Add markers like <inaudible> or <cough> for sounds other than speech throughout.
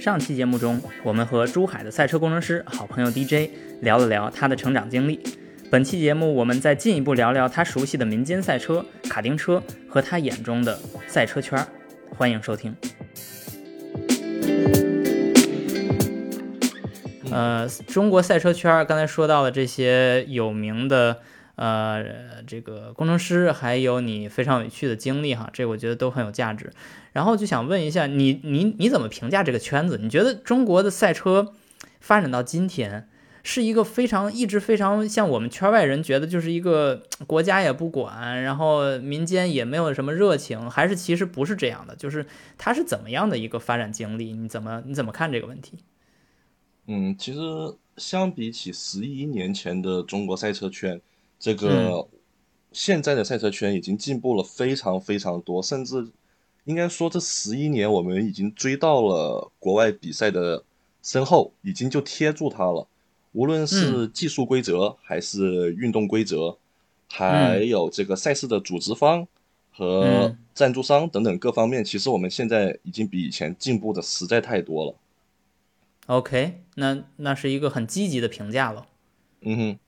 上期节目中，我们和珠海的赛车工程师好朋友 DJ 聊了聊他的成长经历。本期节目，我们再进一步聊聊他熟悉的民间赛车、卡丁车和他眼中的赛车圈。欢迎收听。呃，中国赛车圈刚才说到了这些有名的。呃，这个工程师还有你非常有趣的经历哈，这我觉得都很有价值。然后就想问一下你，你你怎么评价这个圈子？你觉得中国的赛车发展到今天，是一个非常一直非常像我们圈外人觉得就是一个国家也不管，然后民间也没有什么热情，还是其实不是这样的？就是它是怎么样的一个发展经历？你怎么你怎么看这个问题？嗯，其实相比起十一年前的中国赛车圈。这个现在的赛车圈已经进步了非常非常多，甚至应该说这十一年我们已经追到了国外比赛的身后，已经就贴住它了。无论是技术规则，还是运动规则，还有这个赛事的组织方和赞助商等等各方面，其实我们现在已经比以前进步的实在太多了。OK，那那是一个很积极的评价了。嗯哼。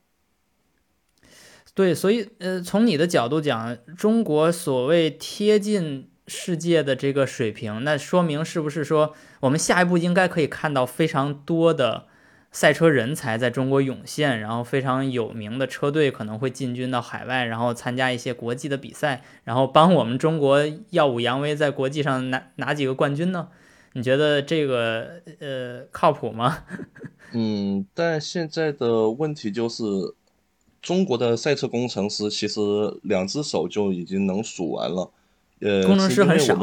对，所以呃，从你的角度讲，中国所谓贴近世界的这个水平，那说明是不是说我们下一步应该可以看到非常多的赛车人才在中国涌现，然后非常有名的车队可能会进军到海外，然后参加一些国际的比赛，然后帮我们中国耀武扬威，在国际上拿拿几个冠军呢？你觉得这个呃靠谱吗？<laughs> 嗯，但现在的问题就是。中国的赛车工程师其实两只手就已经能数完了，呃，工程师很少，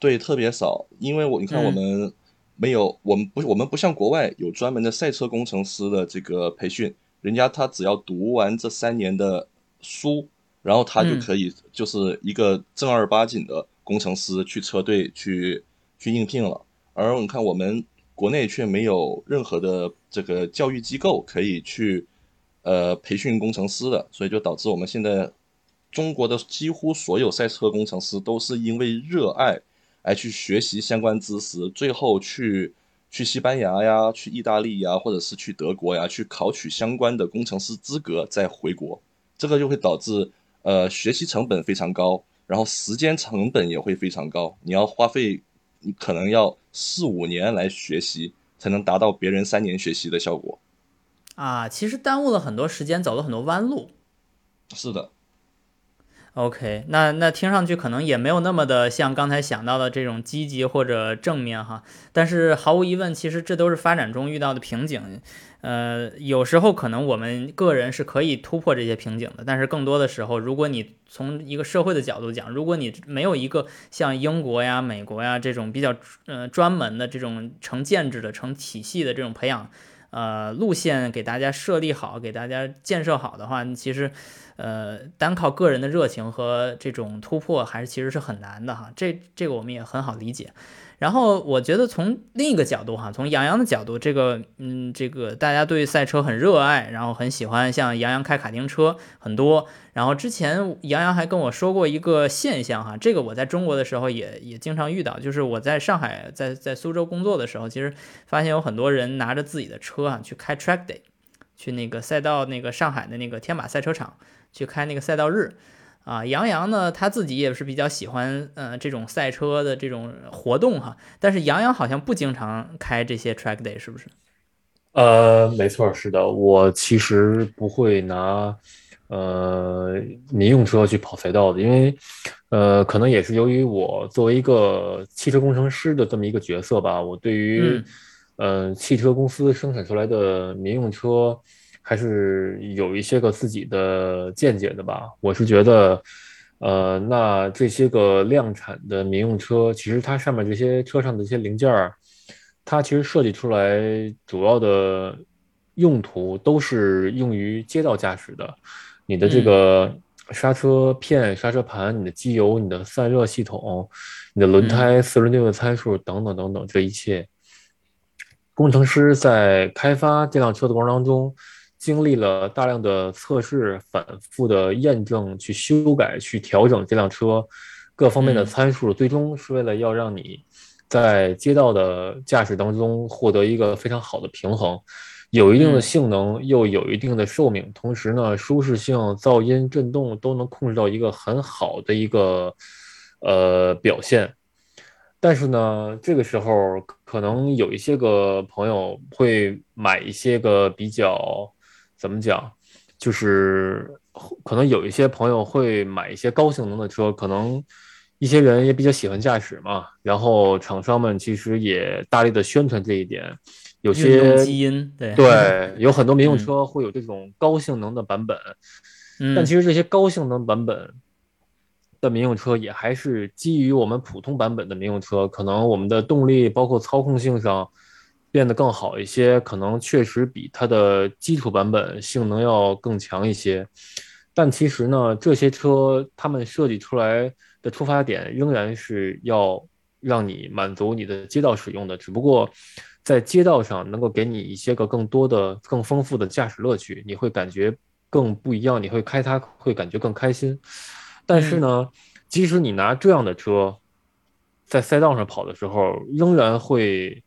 对，特别少。因为我你看，我们没有，我们不，我们不像国外有专门的赛车工程师的这个培训，人家他只要读完这三年的书，然后他就可以就是一个正儿八经的工程师去车队去去应聘了。而你看，我们国内却没有任何的这个教育机构可以去。呃，培训工程师的，所以就导致我们现在中国的几乎所有赛车工程师都是因为热爱而去学习相关知识，最后去去西班牙呀、去意大利呀，或者是去德国呀，去考取相关的工程师资格再回国。这个就会导致呃学习成本非常高，然后时间成本也会非常高。你要花费你可能要四五年来学习，才能达到别人三年学习的效果。啊，其实耽误了很多时间，走了很多弯路。是的。OK，那那听上去可能也没有那么的像刚才想到的这种积极或者正面哈。但是毫无疑问，其实这都是发展中遇到的瓶颈。呃，有时候可能我们个人是可以突破这些瓶颈的，但是更多的时候，如果你从一个社会的角度讲，如果你没有一个像英国呀、美国呀这种比较呃专门的这种成建制的、成体系的这种培养。呃，路线给大家设立好，给大家建设好的话，其实，呃，单靠个人的热情和这种突破，还是其实是很难的哈。这这个我们也很好理解。然后我觉得从另一个角度哈，从杨洋的角度，这个嗯，这个大家对赛车很热爱，然后很喜欢，像杨洋开卡丁车很多。然后之前杨洋还跟我说过一个现象哈，这个我在中国的时候也也经常遇到，就是我在上海在在苏州工作的时候，其实发现有很多人拿着自己的车啊去开 track day，去那个赛道那个上海的那个天马赛车场去开那个赛道日。啊，杨洋呢，他自己也是比较喜欢，呃，这种赛车的这种活动哈。但是杨洋好像不经常开这些 track day，是不是？呃，没错，是的。我其实不会拿，呃，民用车去跑赛道的，因为，呃，可能也是由于我作为一个汽车工程师的这么一个角色吧，我对于，呃，汽车公司生产出来的民用车。还是有一些个自己的见解的吧。我是觉得，呃，那这些个量产的民用车，其实它上面这些车上的一些零件儿，它其实设计出来主要的用途都是用于街道驾驶的。你的这个刹车片、刹车盘、你的机油、你的散热系统、你的轮胎四轮定位参数等等等等，这一切，工程师在开发这辆车的过程当中。经历了大量的测试、反复的验证、去修改、去调整这辆车各方面的参数，最终是为了要让你在街道的驾驶当中获得一个非常好的平衡，有一定的性能，又有一定的寿命，同时呢，舒适性、噪音、震动都能控制到一个很好的一个呃表现。但是呢，这个时候可能有一些个朋友会买一些个比较怎么讲，就是可能有一些朋友会买一些高性能的车，可能一些人也比较喜欢驾驶嘛。然后厂商们其实也大力的宣传这一点，有些基因对对，有很多民用车会有这种高性能的版本，但其实这些高性能版本。的民用车也还是基于我们普通版本的民用车，可能我们的动力包括操控性上变得更好一些，可能确实比它的基础版本性能要更强一些。但其实呢，这些车他们设计出来的出发点仍然是要让你满足你的街道使用的，只不过在街道上能够给你一些个更多的、更丰富的驾驶乐趣，你会感觉更不一样，你会开它会感觉更开心。但是呢，即使你拿这样的车在赛道上跑的时候，仍然会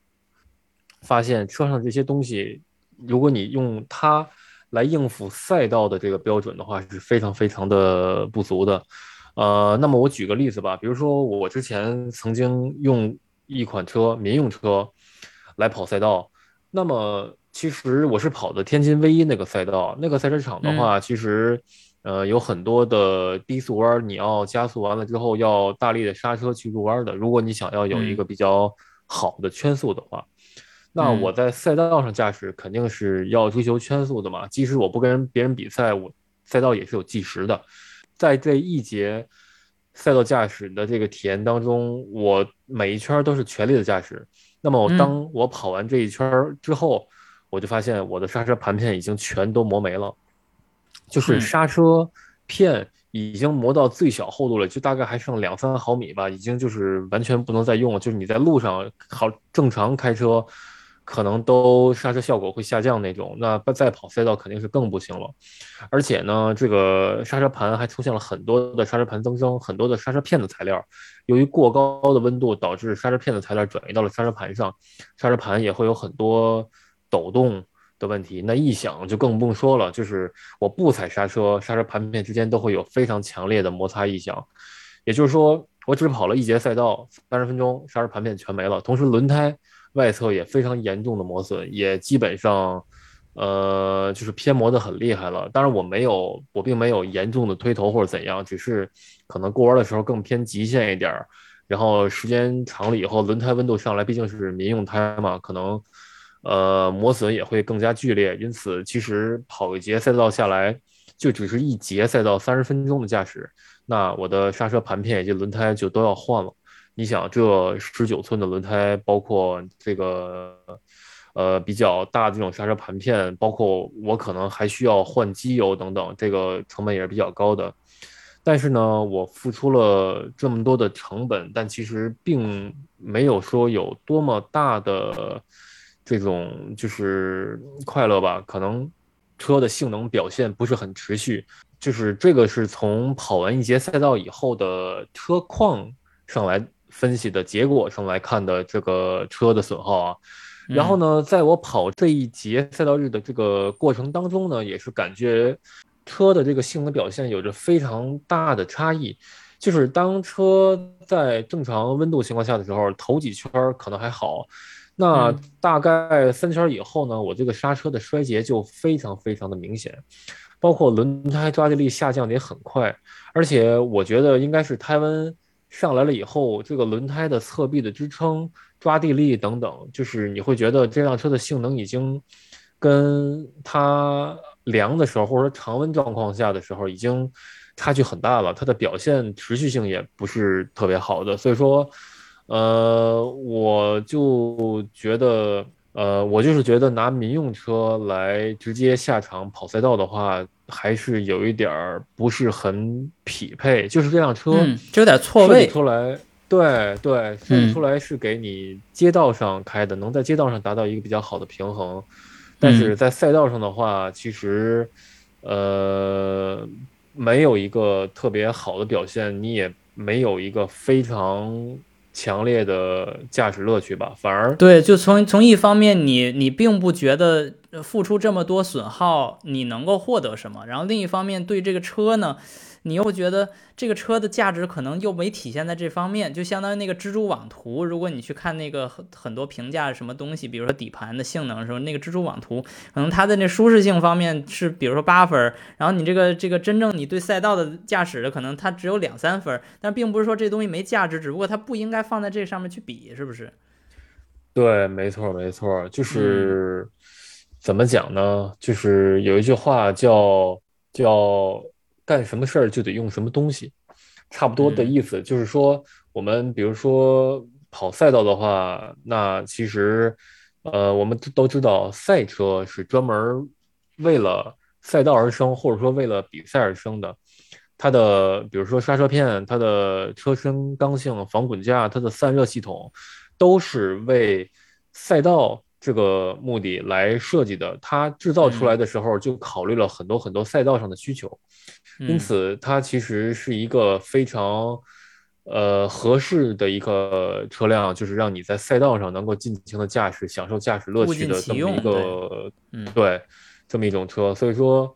发现车上这些东西，如果你用它来应付赛道的这个标准的话，是非常非常的不足的。呃，那么我举个例子吧，比如说我之前曾经用一款车，民用车来跑赛道，那么其实我是跑的天津唯一那个赛道，那个赛车场的话，其实。呃，有很多的低速弯，你要加速完了之后要大力的刹车去入弯的。如果你想要有一个比较好的圈速的话，那我在赛道上驾驶肯定是要追求圈速的嘛。即使我不跟别人比赛，我赛道也是有计时的。在这一节赛道驾驶的这个体验当中，我每一圈都是全力的驾驶。那么我当我跑完这一圈之后，我就发现我的刹车盘片已经全都磨没了。就是刹车片已经磨到最小厚度了，就大概还剩两三毫米吧，已经就是完全不能再用了。就是你在路上好正常开车，可能都刹车效果会下降那种。那再跑赛道肯定是更不行了。而且呢，这个刹车盘还出现了很多的刹车盘增生，很多的刹车片的材料，由于过高的温度导致刹车片的材料转移到了刹车盘上，刹车盘也会有很多抖动。的问题，那异响就更不用说了。就是我不踩刹车，刹车盘片之间都会有非常强烈的摩擦异响。也就是说，我只跑了一节赛道，三十分钟，刹车盘片全没了。同时，轮胎外侧也非常严重的磨损，也基本上，呃，就是偏磨的很厉害了。当然，我没有，我并没有严重的推头或者怎样，只是可能过弯的时候更偏极限一点。然后时间长了以后，轮胎温度上来，毕竟是民用胎嘛，可能。呃，磨损也会更加剧烈，因此其实跑一节赛道下来，就只是一节赛道三十分钟的驾驶，那我的刹车盘片以及轮胎就都要换了。你想，这十九寸的轮胎，包括这个呃比较大的这种刹车盘片，包括我可能还需要换机油等等，这个成本也是比较高的。但是呢，我付出了这么多的成本，但其实并没有说有多么大的。这种就是快乐吧，可能车的性能表现不是很持续，就是这个是从跑完一节赛道以后的车况上来分析的结果上来看的这个车的损耗啊。然后呢，在我跑这一节赛道日的这个过程当中呢，也是感觉车的这个性能表现有着非常大的差异。就是当车在正常温度情况下的时候，头几圈可能还好。那大概三圈以后呢，我这个刹车的衰竭就非常非常的明显，包括轮胎抓地力下降的也很快，而且我觉得应该是胎温上来了以后，这个轮胎的侧壁的支撑、抓地力等等，就是你会觉得这辆车的性能已经跟它凉的时候或者说常温状况下的时候已经差距很大了，它的表现持续性也不是特别好的，所以说。呃，我就觉得，呃，我就是觉得拿民用车来直接下场跑赛道的话，还是有一点儿不是很匹配。就是这辆车就有点错位出来，对对，设计出来是给你街道上开的，能在街道上达到一个比较好的平衡。但是在赛道上的话，其实，呃，没有一个特别好的表现，你也没有一个非常。强烈的驾驶乐趣吧。反而对，就从从一方面，你你并不觉得付出这么多损耗，你能够获得什么？然后另一方面，对这个车呢？你又觉得这个车的价值可能又没体现在这方面，就相当于那个蜘蛛网图。如果你去看那个很很多评价什么东西，比如说底盘的性能什么，那个蜘蛛网图可能它的那舒适性方面是比如说八分，然后你这个这个真正你对赛道的驾驶的可能它只有两三分，但并不是说这东西没价值，只不过它不应该放在这上面去比，是不是？对，没错没错，就是怎么讲呢？就是有一句话叫叫。干什么事儿就得用什么东西，差不多的意思就是说，我们比如说跑赛道的话，那其实，呃，我们都知道赛车是专门为了赛道而生，或者说为了比赛而生的。它的比如说刹车片、它的车身刚性、防滚架、它的散热系统，都是为赛道这个目的来设计的。它制造出来的时候就考虑了很多很多赛道上的需求。因此，它其实是一个非常，呃，合适的一个车辆，就是让你在赛道上能够尽情的驾驶，享受驾驶乐趣的这么一个，嗯，对，这么一种车。所以说，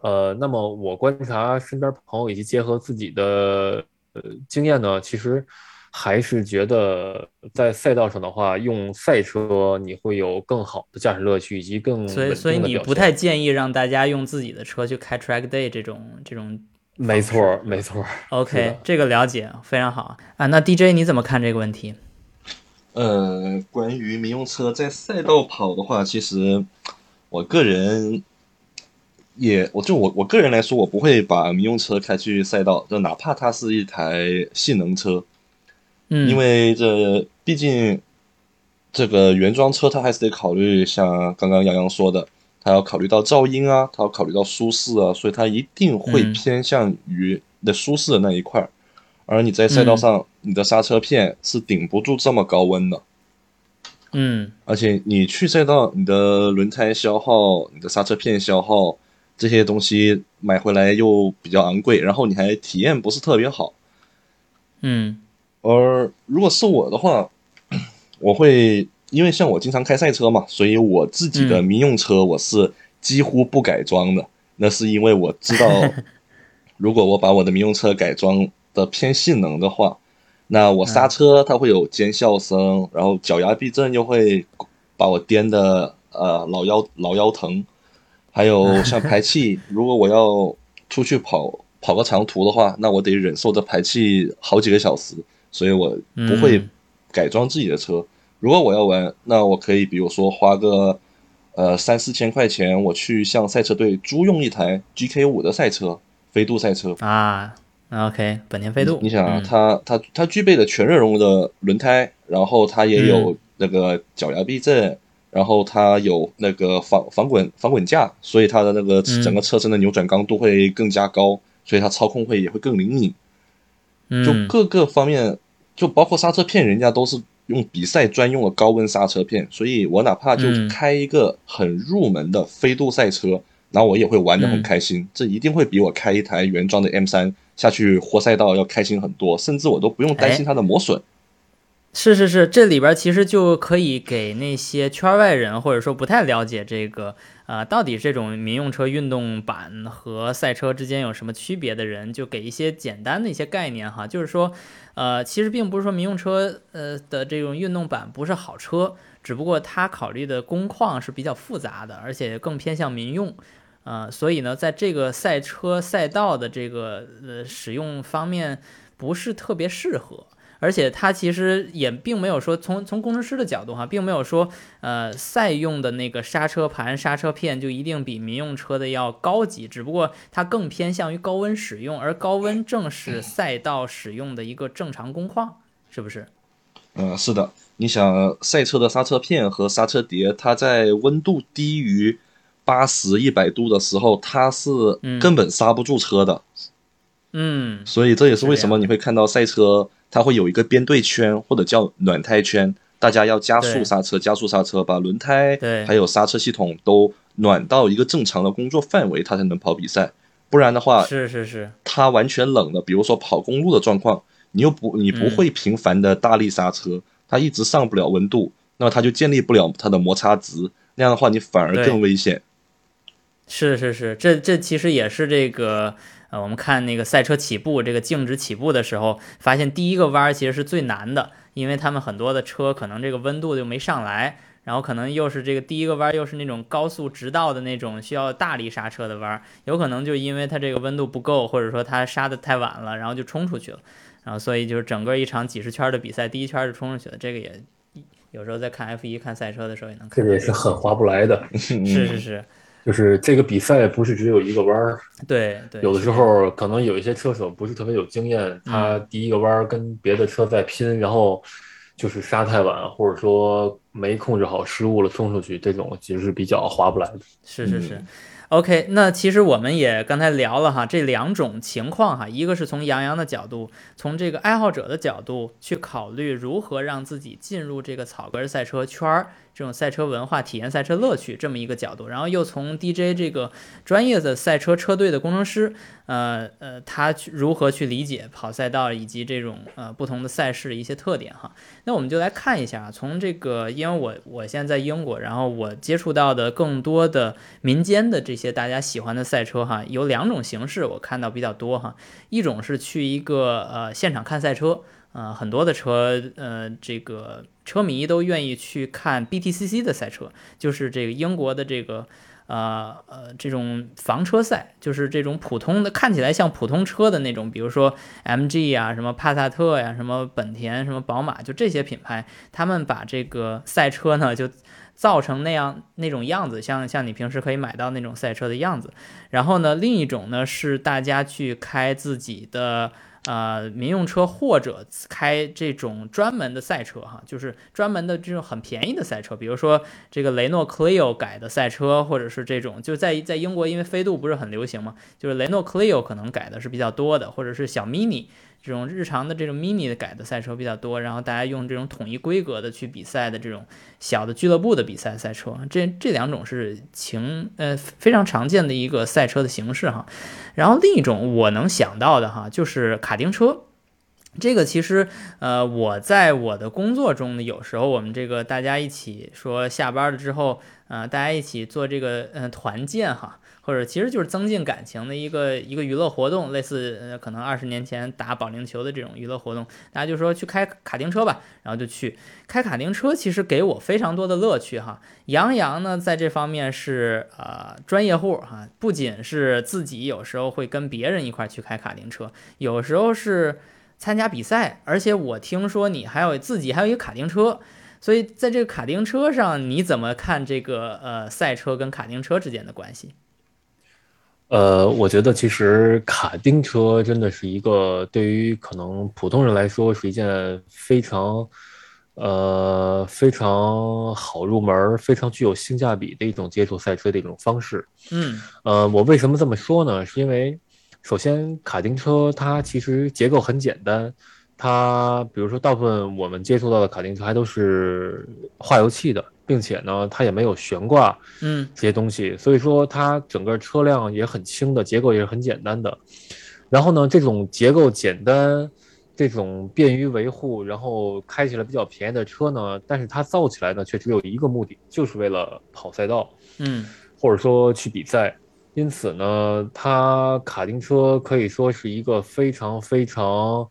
呃，那么我观察身边朋友以及结合自己的呃经验呢，其实还是觉得在赛道上的话，用赛车你会有更好的驾驶乐趣以及更所以，所以你不太建议让大家用自己的车去开 track day 这种这种。没错，没错。OK，这个了解非常好啊。那 DJ 你怎么看这个问题？呃，关于民用车在赛道跑的话，其实我个人也，我就我我个人来说，我不会把民用车开去赛道，就哪怕它是一台性能车。因为这毕竟，这个原装车它还是得考虑，像刚刚杨洋说的，它要考虑到噪音啊，它要考虑到舒适啊，所以它一定会偏向于的舒适的那一块儿。而你在赛道上，你的刹车片是顶不住这么高温的。嗯，而且你去赛道，你的轮胎消耗、你的刹车片消耗这些东西买回来又比较昂贵，然后你还体验不是特别好。嗯。而如果是我的话，<clears throat> 我会因为像我经常开赛车嘛，所以我自己的民用车我是几乎不改装的。那是因为我知道，<laughs> 如果我把我的民用车改装的偏性能的话，那我刹车它会有尖笑声，然后脚牙避震又会把我颠的呃老腰老腰疼，还有像排气，<laughs> 如果我要出去跑跑个长途的话，那我得忍受着排气好几个小时。所以我不会改装自己的车。如果我要玩，那我可以比如说花个呃三四千块钱，我去向赛车队租用一台 GK 五的赛车，飞度赛车啊。OK，本田飞度。你想啊，它它它具备了全热熔的轮胎，然后它也有那个脚牙避震，然后它有那个防防滚防滚架，所以它的那个整个车身的扭转刚度会更加高，所以它操控会也会更灵敏。就各个方面。就包括刹车片，人家都是用比赛专用的高温刹车片，所以我哪怕就开一个很入门的飞度赛车，然后我也会玩得很开心。这一定会比我开一台原装的 M 三下去活赛道要开心很多，甚至我都不用担心它的磨损。是是是，这里边其实就可以给那些圈外人或者说不太了解这个。啊，到底这种民用车运动版和赛车之间有什么区别的人，就给一些简单的一些概念哈。就是说，呃，其实并不是说民用车呃的这种运动版不是好车，只不过它考虑的工况是比较复杂的，而且更偏向民用，啊，所以呢，在这个赛车赛道的这个呃使用方面不是特别适合。而且它其实也并没有说从从工程师的角度哈，并没有说呃赛用的那个刹车盘、刹车片就一定比民用车的要高级，只不过它更偏向于高温使用，而高温正是赛道使用的一个正常工况，是不是？嗯，是的。你想赛车的刹车片和刹车碟，它在温度低于八十一百度的时候，它是根本刹不住车的。嗯，所以这也是为什么你会看到赛车。它会有一个编队圈或者叫暖胎圈，大家要加速刹车，加速刹车，把轮胎还有刹车系统都暖到一个正常的工作范围，它才能跑比赛。不然的话，是是是，它完全冷的，比如说跑公路的状况，你又不你不会频繁的大力刹车，它一直上不了温度，那么它就建立不了它的摩擦值，那样的话你反而更危险。是是是，这这其实也是这个呃，我们看那个赛车起步，这个静止起步的时候，发现第一个弯其实是最难的，因为他们很多的车可能这个温度就没上来。然后可能又是这个第一个弯，又是那种高速直道的那种需要大力刹车的弯，有可能就因为它这个温度不够，或者说它刹的太晚了，然后就冲出去了。然后所以就是整个一场几十圈的比赛，第一圈就冲出去了。这个也有时候在看 F 一看赛车的时候也能看。这个也是很划不来的。<laughs> 是是是，就是这个比赛不是只有一个弯儿。对对。有的时候可能有一些车手不是特别有经验，他第一个弯儿跟别的车在拼，然后。就是刹太晚，或者说没控制好，失误了冲出去，这种其实是比较划不来的。是是是，OK，那其实我们也刚才聊了哈，这两种情况哈，一个是从杨洋的角度，从这个爱好者的角度去考虑如何让自己进入这个草根赛车圈儿。这种赛车文化、体验赛车乐趣这么一个角度，然后又从 DJ 这个专业的赛车车队的工程师，呃呃，他去如何去理解跑赛道以及这种呃不同的赛事的一些特点哈。那我们就来看一下，从这个，因为我我现在在英国，然后我接触到的更多的民间的这些大家喜欢的赛车哈，有两种形式我看到比较多哈，一种是去一个呃现场看赛车。呃，很多的车，呃，这个车迷都愿意去看 BTCC 的赛车，就是这个英国的这个，呃呃，这种房车赛，就是这种普通的，看起来像普通车的那种，比如说 MG 啊，什么帕萨特呀，什么本田，什么宝马，就这些品牌，他们把这个赛车呢，就造成那样那种样子，像像你平时可以买到那种赛车的样子。然后呢，另一种呢是大家去开自己的。呃，民用车或者开这种专门的赛车，哈，就是专门的这种很便宜的赛车，比如说这个雷诺 Clio 改的赛车，或者是这种就在在英国，因为飞度不是很流行嘛，就是雷诺 Clio 可能改的是比较多的，或者是小 Mini。这种日常的这种 mini 的改的赛车比较多，然后大家用这种统一规格的去比赛的这种小的俱乐部的比赛赛车，这这两种是情呃非常常见的一个赛车的形式哈。然后另一种我能想到的哈，就是卡丁车。这个其实呃我在我的工作中呢，有时候我们这个大家一起说下班了之后，呃大家一起做这个嗯团建哈。或者其实就是增进感情的一个一个娱乐活动，类似呃可能二十年前打保龄球的这种娱乐活动，大家就说去开卡丁车吧，然后就去开卡丁车，其实给我非常多的乐趣哈。杨洋呢在这方面是呃专业户哈，不仅是自己有时候会跟别人一块去开卡丁车，有时候是参加比赛，而且我听说你还有自己还有一个卡丁车，所以在这个卡丁车上你怎么看这个呃赛车跟卡丁车之间的关系？呃，我觉得其实卡丁车真的是一个对于可能普通人来说是一件非常，呃，非常好入门、非常具有性价比的一种接触赛车的一种方式。嗯，呃，我为什么这么说呢？是因为首先卡丁车它其实结构很简单。它比如说，大部分我们接触到的卡丁车还都是化油器的，并且呢，它也没有悬挂，嗯，这些东西，所以说它整个车辆也很轻的，结构也是很简单的。然后呢，这种结构简单，这种便于维护，然后开起来比较便宜的车呢，但是它造起来呢，却只有一个目的，就是为了跑赛道，嗯，或者说去比赛。因此呢，它卡丁车可以说是一个非常非常。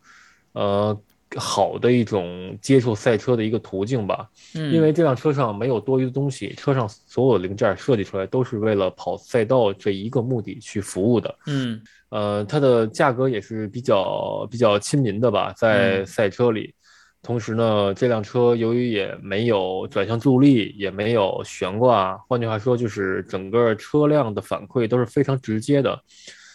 呃，好的一种接触赛车的一个途径吧，嗯，因为这辆车上没有多余的东西，车上所有零件设计出来都是为了跑赛道这一个目的去服务的，嗯，呃，它的价格也是比较比较亲民的吧，在赛车里，同时呢，这辆车由于也没有转向助力，也没有悬挂，换句话说，就是整个车辆的反馈都是非常直接的。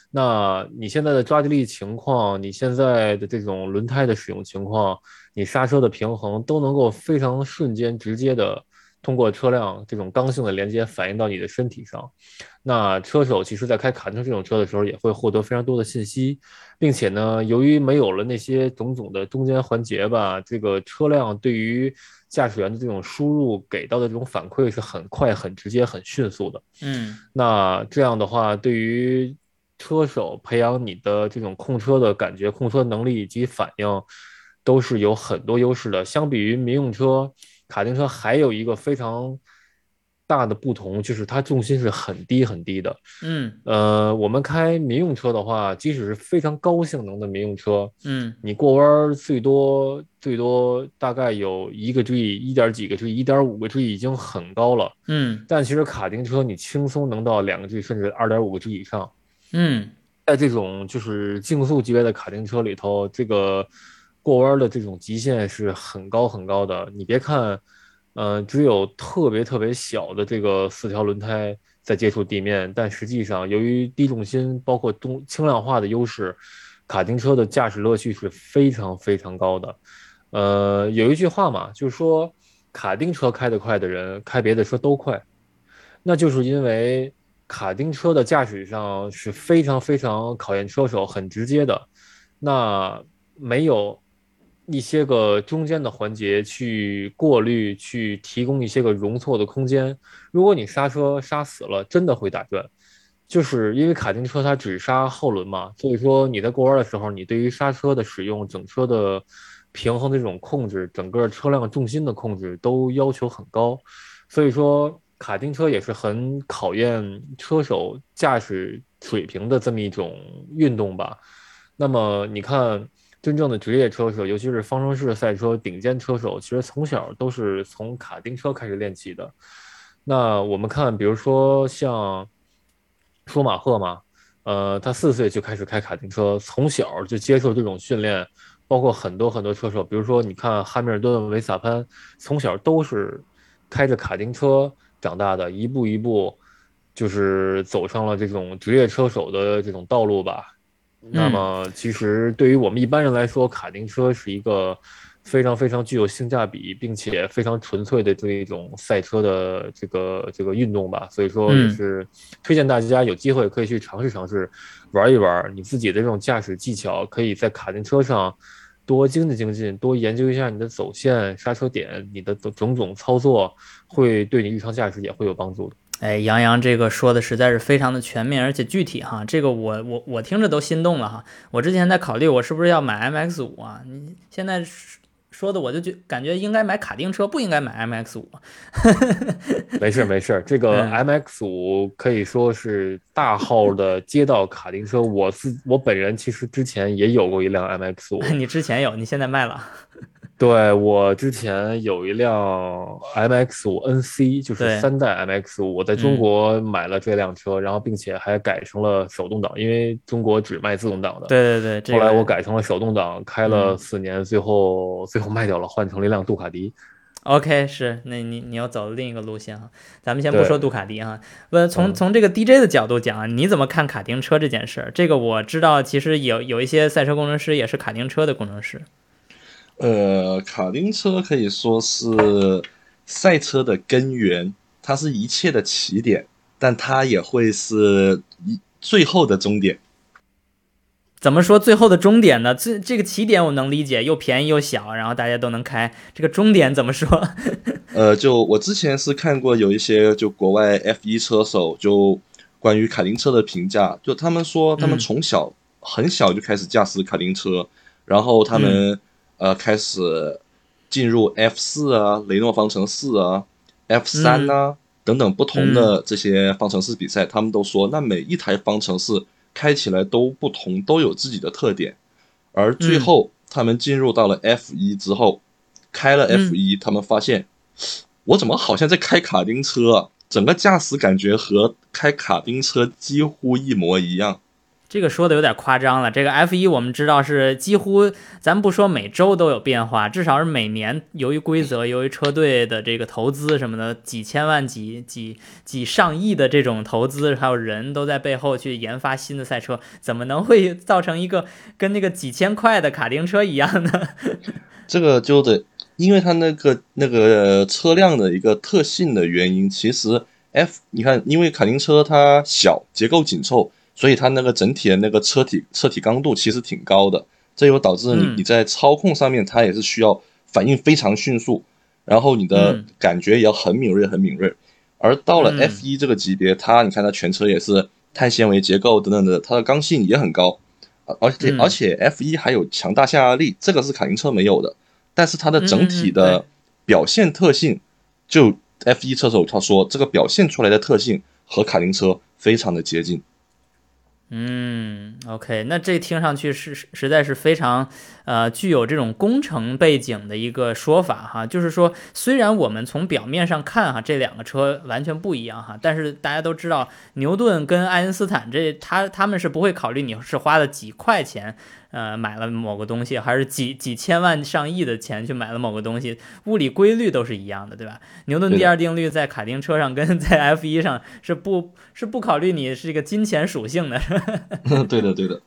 那你现在的抓地力情况，你现在的这种轮胎的使用情况，你刹车的平衡都能够非常瞬间、直接的通过车辆这种刚性的连接反映到你的身体上。那车手其实在开卡丁车这种车的时候，也会获得非常多的信息，并且呢，由于没有了那些种种的中间环节吧，这个车辆对于驾驶员的这种输入给到的这种反馈是很快、很直接、很迅速的。嗯，那这样的话，对于车手，培养你的这种控车的感觉、控车能力以及反应，都是有很多优势的。相比于民用车，卡丁车还有一个非常。大的不同就是它重心是很低很低的，嗯，呃，我们开民用车的话，即使是非常高性能的民用车，嗯，你过弯最多最多大概有一个 G，一点几个 G，一点五个 G 已经很高了，嗯，但其实卡丁车你轻松能到两个 G，甚至二点五个 G 以上，嗯，在这种就是竞速级别的卡丁车里头，这个过弯的这种极限是很高很高的，你别看。呃，只有特别特别小的这个四条轮胎在接触地面，但实际上由于低重心，包括重轻量化的优势，卡丁车的驾驶乐趣是非常非常高的。呃，有一句话嘛，就是说卡丁车开得快的人开别的车都快，那就是因为卡丁车的驾驶上是非常非常考验车手，很直接的，那没有。一些个中间的环节去过滤，去提供一些个容错的空间。如果你刹车刹死了，真的会打转。就是因为卡丁车它只刹后轮嘛，所以说你在过弯的时候，你对于刹车的使用、整车的平衡的这种控制、整个车辆重心的控制都要求很高。所以说卡丁车也是很考验车手驾驶水平的这么一种运动吧。那么你看。真正的职业车手，尤其是方程式赛车顶尖车手，其实从小都是从卡丁车开始练起的。那我们看，比如说像舒马赫嘛，呃，他四岁就开始开卡丁车，从小就接受这种训练。包括很多很多车手，比如说你看汉密尔顿、维萨潘，从小都是开着卡丁车长大的，一步一步就是走上了这种职业车手的这种道路吧。那么，其实对于我们一般人来说，卡丁车是一个非常非常具有性价比，并且非常纯粹的这一种赛车的这个这个运动吧。所以说，也是推荐大家有机会可以去尝试尝试，玩一玩。你自己的这种驾驶技巧，可以在卡丁车上多精进精进，多研究一下你的走线、刹车点，你的种种操作，会对你日常驾驶也会有帮助的。哎，杨洋这个说的实在是非常的全面，而且具体哈，这个我我我听着都心动了哈。我之前在考虑我是不是要买 MX 五啊，你现在说的我就觉感觉应该买卡丁车，不应该买 MX 五。<laughs> 没事没事，这个 MX 五可以说是大号的街道卡丁车。我自我本人其实之前也有过一辆 MX 五。<laughs> 你之前有，你现在卖了。对我之前有一辆 MX 五 NC，就是三代 MX 五，我在中国买了这辆车，然后并且还改成了手动挡，因为中国只卖自动挡的。对对对，后来我改成了手动挡，开了四年，最后最后卖掉了，换成了一辆杜卡迪。OK，是，那你你要走另一个路线哈，咱们先不说杜卡迪哈，问从从这个 DJ 的角度讲啊，你怎么看卡丁车这件事儿？这个我知道，其实有有一些赛车工程师也是卡丁车的工程师。呃，卡丁车可以说是赛车的根源，它是一切的起点，但它也会是一最后的终点。怎么说最后的终点呢？这这个起点我能理解，又便宜又小，然后大家都能开。这个终点怎么说？<laughs> 呃，就我之前是看过有一些就国外 F 一车手就关于卡丁车的评价，就他们说他们从小很小就开始驾驶卡丁车，然后他们。呃，开始进入 F 四啊，雷诺方程式啊，F 三啊等等不同的这些方程式比赛，他们都说，那每一台方程式开起来都不同，都有自己的特点。而最后他们进入到了 F 一之后，开了 F 一，他们发现，我怎么好像在开卡丁车？啊整个驾驶感觉和开卡丁车几乎一模一样。这个说的有点夸张了。这个 F 一我们知道是几乎，咱不说每周都有变化，至少是每年由于规则、由于车队的这个投资什么的，几千万、几几几上亿的这种投资，还有人都在背后去研发新的赛车，怎么能会造成一个跟那个几千块的卡丁车一样呢？<laughs> 这个就得，因为它那个那个车辆的一个特性的原因，其实 F 你看，因为卡丁车它小，结构紧凑。所以它那个整体的那个车体车体刚度其实挺高的，这又导致你你在操控上面它也是需要反应非常迅速，然后你的感觉也要很敏锐很敏锐。而到了 F 一这个级别，它你看它全车也是碳纤维结构等等的，它的刚性也很高，而且而且 F 一还有强大下压力，这个是卡丁车没有的。但是它的整体的表现特性，就 F 一车手他说，这个表现出来的特性和卡丁车非常的接近。嗯，OK，那这听上去是实在是非常，呃，具有这种工程背景的一个说法哈。就是说，虽然我们从表面上看哈，这两个车完全不一样哈，但是大家都知道，牛顿跟爱因斯坦这他他们是不会考虑你是花了几块钱。呃，买了某个东西，还是几几千万上亿的钱去买了某个东西，物理规律都是一样的，对吧？牛顿第二定律在卡丁车上跟 <laughs> 在 F 一上是不，是不考虑你是一个金钱属性的？<laughs> 对的，对的。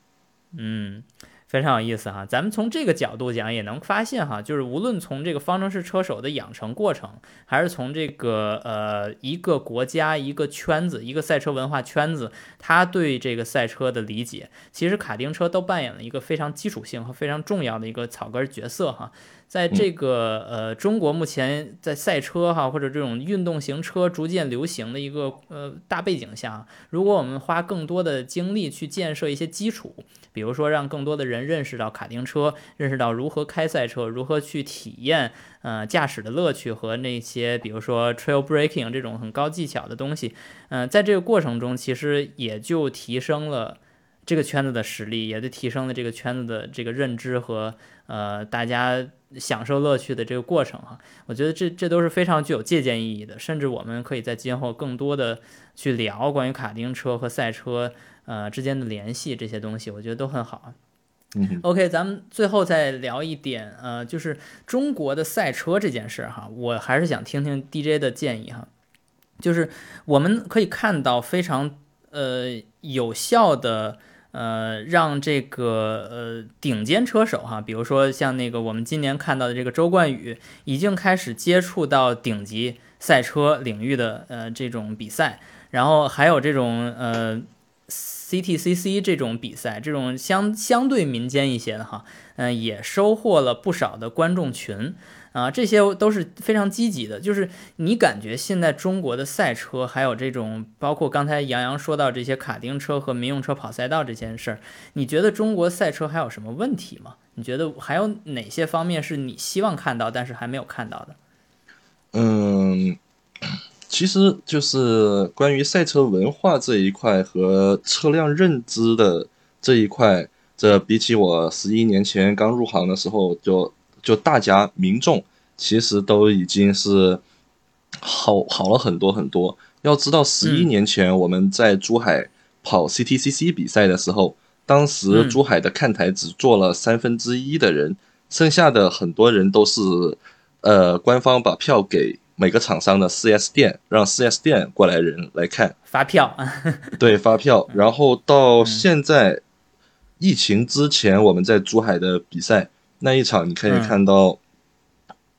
嗯。非常有意思哈，咱们从这个角度讲也能发现哈，就是无论从这个方程式车手的养成过程，还是从这个呃一个国家、一个圈子、一个赛车文化圈子，他对这个赛车的理解，其实卡丁车都扮演了一个非常基础性和非常重要的一个草根角色哈。在这个呃中国目前在赛车哈或者这种运动型车逐渐流行的一个呃大背景下，如果我们花更多的精力去建设一些基础，比如说让更多的人认识到卡丁车，认识到如何开赛车，如何去体验呃驾驶的乐趣和那些比如说 trail breaking 这种很高技巧的东西，嗯，在这个过程中其实也就提升了这个圈子的实力，也就提升了这个圈子的这个认知和呃大家。享受乐趣的这个过程哈，我觉得这这都是非常具有借鉴意义的，甚至我们可以在今后更多的去聊关于卡丁车和赛车呃之间的联系这些东西，我觉得都很好。嗯，OK，咱们最后再聊一点呃，就是中国的赛车这件事哈，我还是想听听 DJ 的建议哈，就是我们可以看到非常呃有效的。呃，让这个呃顶尖车手哈，比如说像那个我们今年看到的这个周冠宇，已经开始接触到顶级赛车领域的呃这种比赛，然后还有这种呃 CTCC 这种比赛，这种相相对民间一些的哈，嗯，也收获了不少的观众群。啊，这些都是非常积极的。就是你感觉现在中国的赛车，还有这种包括刚才杨洋说到这些卡丁车和民用车跑赛道这件事儿，你觉得中国赛车还有什么问题吗？你觉得还有哪些方面是你希望看到但是还没有看到的？嗯，其实就是关于赛车文化这一块和车辆认知的这一块，这比起我十一年前刚入行的时候就。就大家民众其实都已经是好好了很多很多。要知道，十一年前我们在珠海跑 CTCC 比赛的时候，当时珠海的看台只坐了三分之一的人，剩下的很多人都是呃官方把票给每个厂商的 4S 店，让 4S 店过来人来看发票。对，发票。<laughs> 然后到现在疫情之前，我们在珠海的比赛。那一场你可以看到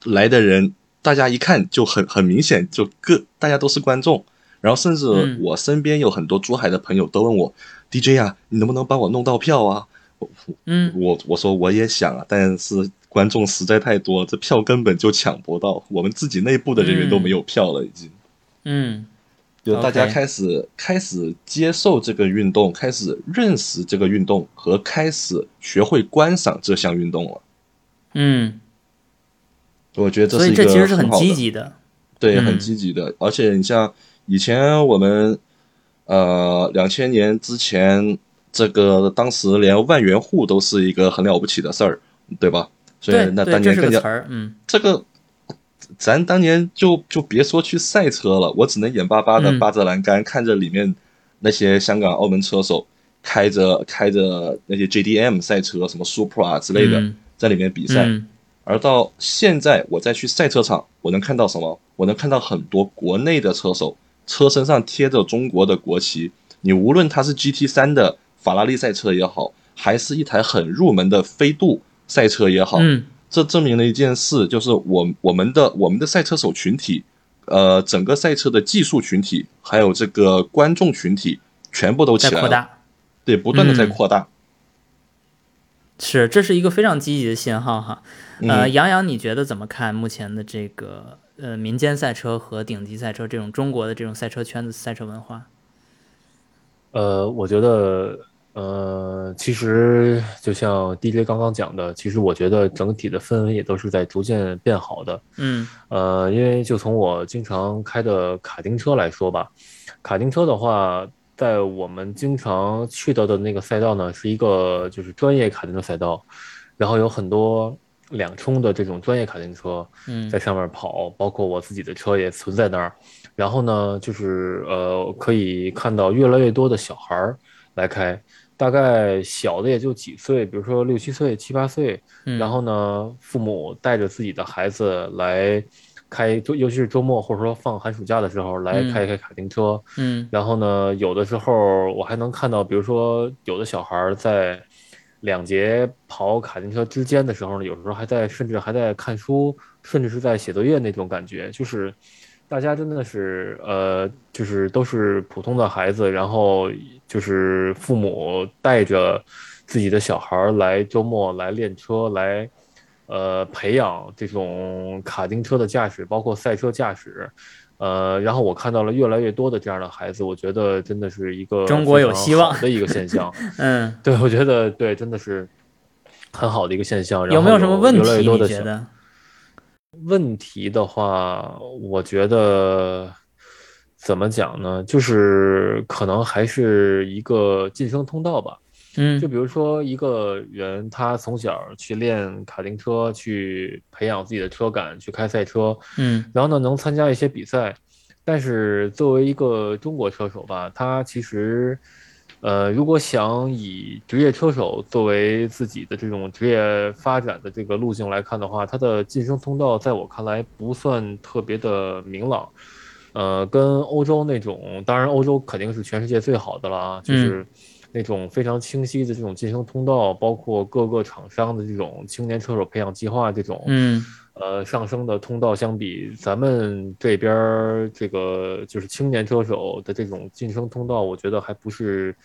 来的人，大家一看就很很明显，就各大家都是观众。然后甚至我身边有很多珠海的朋友都问我：“DJ 啊，你能不能帮我弄到票啊？”嗯，我我说我也想啊，但是观众实在太多，这票根本就抢不到，我们自己内部的人员都没有票了，已经。嗯，就大家开始开始接受这个运动，开始认识这个运动，和开始学会观赏这项运动了。嗯，我觉得这是一个其实是很积极的，对，很积极的。而且你像以前我们，呃，两千年之前，这个当时连万元户都是一个很了不起的事儿，对吧？所以那当年更加，嗯，这个咱当年就就别说去赛车了，我只能眼巴巴的扒着栏杆看着里面那些香港、澳门车手开着开着那些 JDM 赛车，什么 Supra 之类的。在里面比赛，而到现在我再去赛车场，我能看到什么？我能看到很多国内的车手，车身上贴着中国的国旗。你无论它是 GT 三的法拉利赛车也好，还是一台很入门的飞度赛车也好，这证明了一件事，就是我我们的我们的赛车手群体，呃，整个赛车的技术群体，还有这个观众群体，全部都起来了，对，不断的在扩大。是，这是一个非常积极的信号哈。呃，杨洋，你觉得怎么看目前的这个呃民间赛车和顶级赛车这种中国的这种赛车圈子、赛车文化？呃，我觉得，呃，其实就像 DJ 刚刚讲的，其实我觉得整体的氛围也都是在逐渐变好的。嗯呃，因为就从我经常开的卡丁车来说吧，卡丁车的话，在我们经常去到的那个赛道呢，是一个就是专业卡丁车赛道，然后有很多两冲的这种专业卡丁车嗯在上面跑，包括我自己的车也存在那儿。然后呢，就是呃，可以看到越来越多的小孩儿来开，大概小的也就几岁，比如说六七岁、七八岁，嗯，然后呢，父母带着自己的孩子来开，周尤其是周末或者说放寒暑假的时候来嗯。开一开卡丁车。嗯。然后呢，有的时候我还能看到，比如说有的小孩在两节跑卡丁车之间的时候呢，有时候还在甚至还在看书，甚至是在写作业那种感觉，就是大家真的是呃，就是都是普通的孩子，然后就是父母带着自己的小孩来周末来练车，来呃培养这种卡丁车的驾驶，包括赛车驾驶。呃，然后我看到了越来越多的这样的孩子，我觉得真的是一个中国有希望的一个现象。<laughs> 嗯，对，我觉得对，真的是很好的一个现象。然有后没有什么问越来越题？多的？问题的话，我觉得怎么讲呢？就是可能还是一个晋升通道吧。嗯。就比如说一个人，他从小去练卡丁车，去培养自己的车感，去开赛车，嗯。然后呢能参加一些比赛，但是作为一个中国车手吧，他其实，呃，如果想以职业车手作为自己的这种职业发展的这个路径来看的话，他的晋升通道在我看来不算特别的明朗。呃，跟欧洲那种，当然欧洲肯定是全世界最好的了啊，就是那种非常清晰的这种晋升通道，包括各个厂商的这种青年车手培养计划这种，嗯呃上升的通道相比，咱们这边儿这个就是青年车手的这种晋升通道，我觉得还不是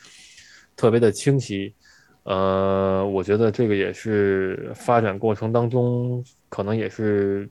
特别的清晰。呃，我觉得这个也是发展过程当中可能也是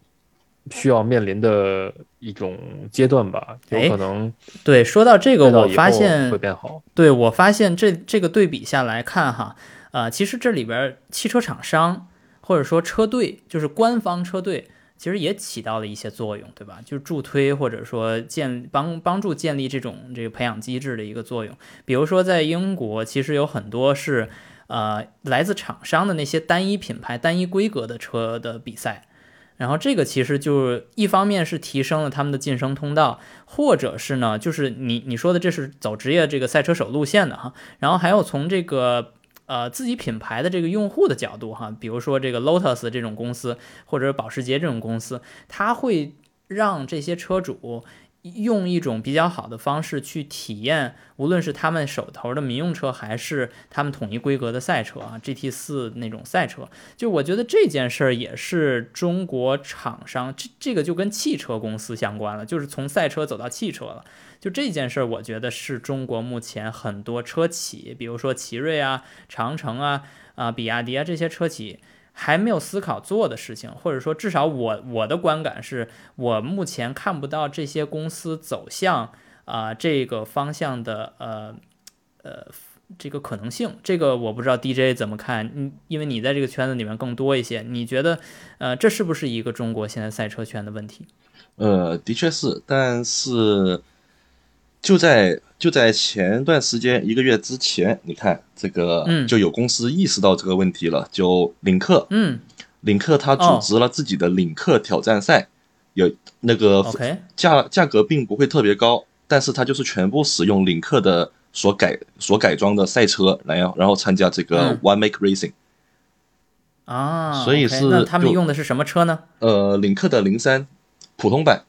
需要面临的一种阶段吧，有哎可能对，说到这个，我发现会变好。对我发现这这个对比下来看哈，呃，其实这里边汽车厂商或者说车队，就是官方车队，其实也起到了一些作用，对吧？就是助推或者说建帮帮助建立这种这个培养机制的一个作用。比如说在英国，其实有很多是呃来自厂商的那些单一品牌、单一规格的车的比赛。然后这个其实就是一方面是提升了他们的晋升通道，或者是呢，就是你你说的这是走职业这个赛车手路线的哈，然后还有从这个呃自己品牌的这个用户的角度哈，比如说这个 Lotus 这种公司或者保时捷这种公司，它会让这些车主用一种比较好的方式去体验，无论是他们手头的民用车，还是他们统一规格的赛车啊，GT 四那种赛车。就我觉得这件事儿也是中国厂商，这这个就跟汽车公司相关了，就是从赛车走到汽车了。就这件事儿，我觉得是中国目前很多车企，比如说奇瑞啊、长城啊、啊、比亚迪啊这些车企。还没有思考做的事情，或者说至少我我的观感是我目前看不到这些公司走向啊、这个方向的呃呃这个可能性。这个我不知道 DJ 怎么看，嗯，因为你在这个圈子里面更多一些，你觉得呃这是不是一个中国现在赛车圈的问题？呃，的确是，但是就在就在前段时间一个月之前，你看这个嗯。就有公司意识到这个问题了，就领克，嗯。领克它组织了自己的领克挑战赛，有那个价价格并不会特别高，但是它就是全部使用领克的所改所改装的赛车来，然后参加这个嗯。One Make Racing。啊，所以是那他们用的是什么车呢？呃，领克的零三普通版，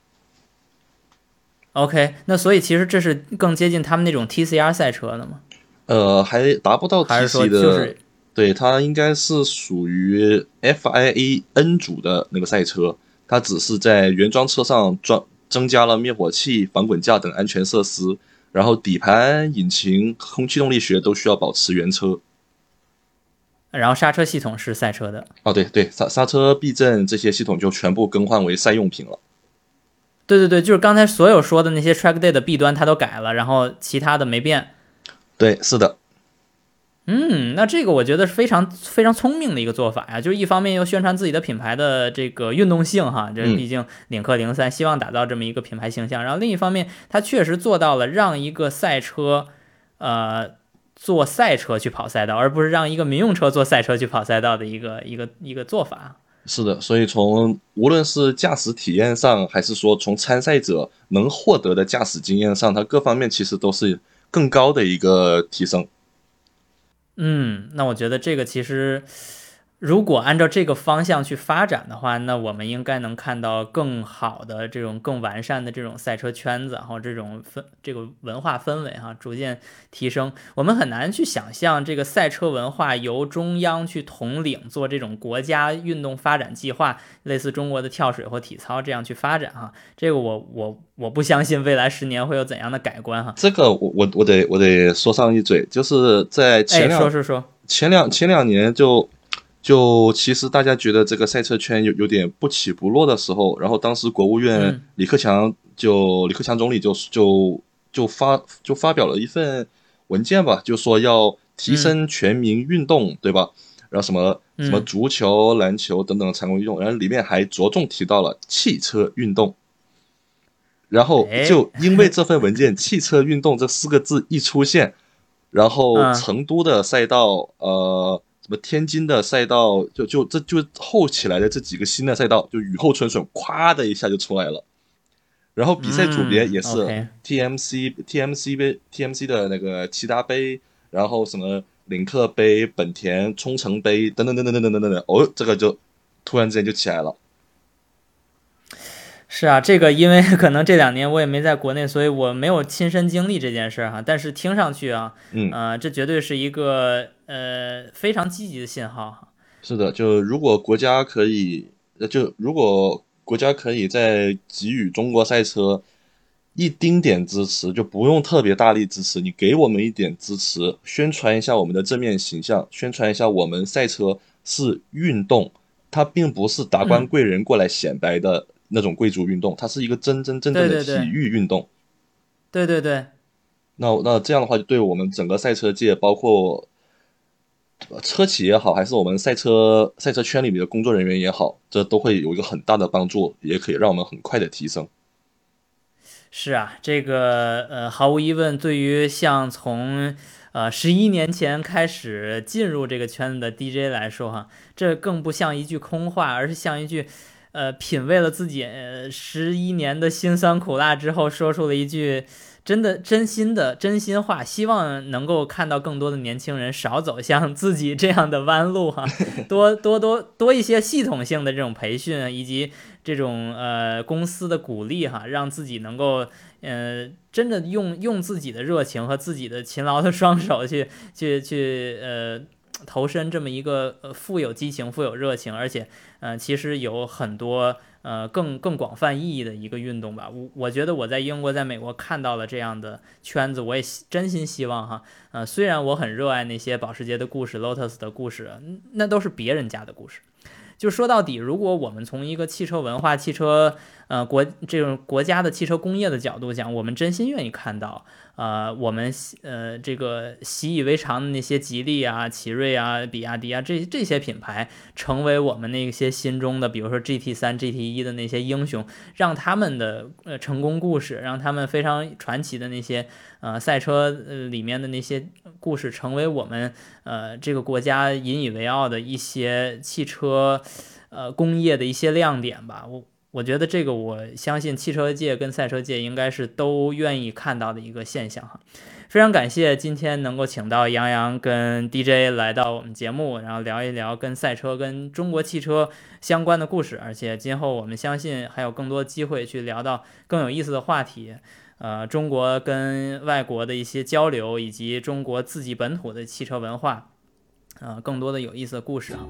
？OK，那所以其实这是更接近他们那种 TCR 赛车的吗？呃，还达不到还是说 TC 的，就是对，它应该是属于 FIA N 组的那个赛车，它只是在原装车上装增加了灭火器、防滚架等安全设施，然后底盘、引擎、空气动力学都需要保持原车。然后刹车系统是赛车的？哦，对对，刹刹车、避震这些系统就全部更换为赛用品了。对对对，就是刚才所有说的那些 track day 的弊端它都改了，然后其他的没变。对，是的。嗯，那这个我觉得是非常非常聪明的一个做法呀，就是一方面又宣传自己的品牌的这个运动性哈，这毕竟领克零三希望打造这么一个品牌形象，然后另一方面，它确实做到了让一个赛车，呃，做赛车去跑赛道，而不是让一个民用车做赛车去跑赛道的一个一个一个做法。是的，所以从无论是驾驶体验上，还是说从参赛者能获得的驾驶经验上，它各方面其实都是更高的一个提升。嗯，那我觉得这个其实。如果按照这个方向去发展的话，那我们应该能看到更好的这种更完善的这种赛车圈子，然后这种氛这个文化氛围哈逐渐提升。我们很难去想象这个赛车文化由中央去统领做这种国家运动发展计划，类似中国的跳水或体操这样去发展哈。这个我我我不相信未来十年会有怎样的改观哈。这个我我我得我得说上一嘴，就是在前两说说说前两前两年就。就其实大家觉得这个赛车圈有有点不起不落的时候，然后当时国务院李克强就李克强总理就就就发就发表了一份文件吧，就说要提升全民运动，对吧？然后什么什么足球、篮球等等的常规运动，然后里面还着重提到了汽车运动。然后就因为这份文件 <laughs> “汽车运动”这四个字一出现，然后成都的赛道呃。什么天津的赛道，就就这就后起来的这几个新的赛道，就雨后春笋，咵的一下就出来了。然后比赛组别也是 TMC TMC 杯 TMC 的那个骐达杯，然后什么领克杯、本田冲程杯等等等等等等等等等，哦，这个就突然之间就起来了。是啊，这个因为可能这两年我也没在国内，所以我没有亲身经历这件事儿哈。但是听上去啊，嗯啊，这绝对是一个呃非常积极的信号哈。是的，就如果国家可以，就如果国家可以在给予中国赛车一丁点支持，就不用特别大力支持，你给我们一点支持，宣传一下我们的正面形象，宣传一下我们赛车是运动，它并不是达官贵人过来显摆的。那种贵族运动，它是一个真真正正的体育运动。对对对。那那这样的话，就对我们整个赛车界，包括车企也好，还是我们赛车赛车圈里面的工作人员也好，这都会有一个很大的帮助，也可以让我们很快的提升。是啊，这个呃，毫无疑问，对于像从呃十一年前开始进入这个圈子的 DJ 来说，哈，这更不像一句空话，而是像一句。呃，品味了自己十一年的辛酸苦辣之后，说出了一句真的真心的真心话，希望能够看到更多的年轻人少走向自己这样的弯路哈，<laughs> 多多多多一些系统性的这种培训以及这种呃公司的鼓励哈，让自己能够呃真的用用自己的热情和自己的勤劳的双手去去去呃。投身这么一个呃富有激情、富有热情，而且呃其实有很多呃更更广泛意义的一个运动吧。我我觉得我在英国、在美国看到了这样的圈子，我也真心希望哈，呃虽然我很热爱那些保时捷的故事、Lotus 的故事，那都是别人家的故事。就说到底，如果我们从一个汽车文化、汽车呃国这种国家的汽车工业的角度讲，我们真心愿意看到。呃，我们呃这个习以为常的那些吉利啊、奇瑞啊、比亚迪啊，这这些品牌成为我们那些心中的，比如说 GT 三、GT 一的那些英雄，让他们的呃成功故事，让他们非常传奇的那些呃赛车呃里面的那些故事，成为我们呃这个国家引以为傲的一些汽车呃工业的一些亮点吧。我。我觉得这个，我相信汽车界跟赛车界应该是都愿意看到的一个现象哈。非常感谢今天能够请到杨洋跟 DJ 来到我们节目，然后聊一聊跟赛车、跟中国汽车相关的故事。而且今后我们相信还有更多机会去聊到更有意思的话题，呃，中国跟外国的一些交流，以及中国自己本土的汽车文化。啊，更多的有意思的故事啊！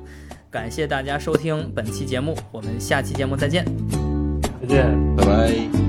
感谢大家收听本期节目，我们下期节目再见，再见，拜拜。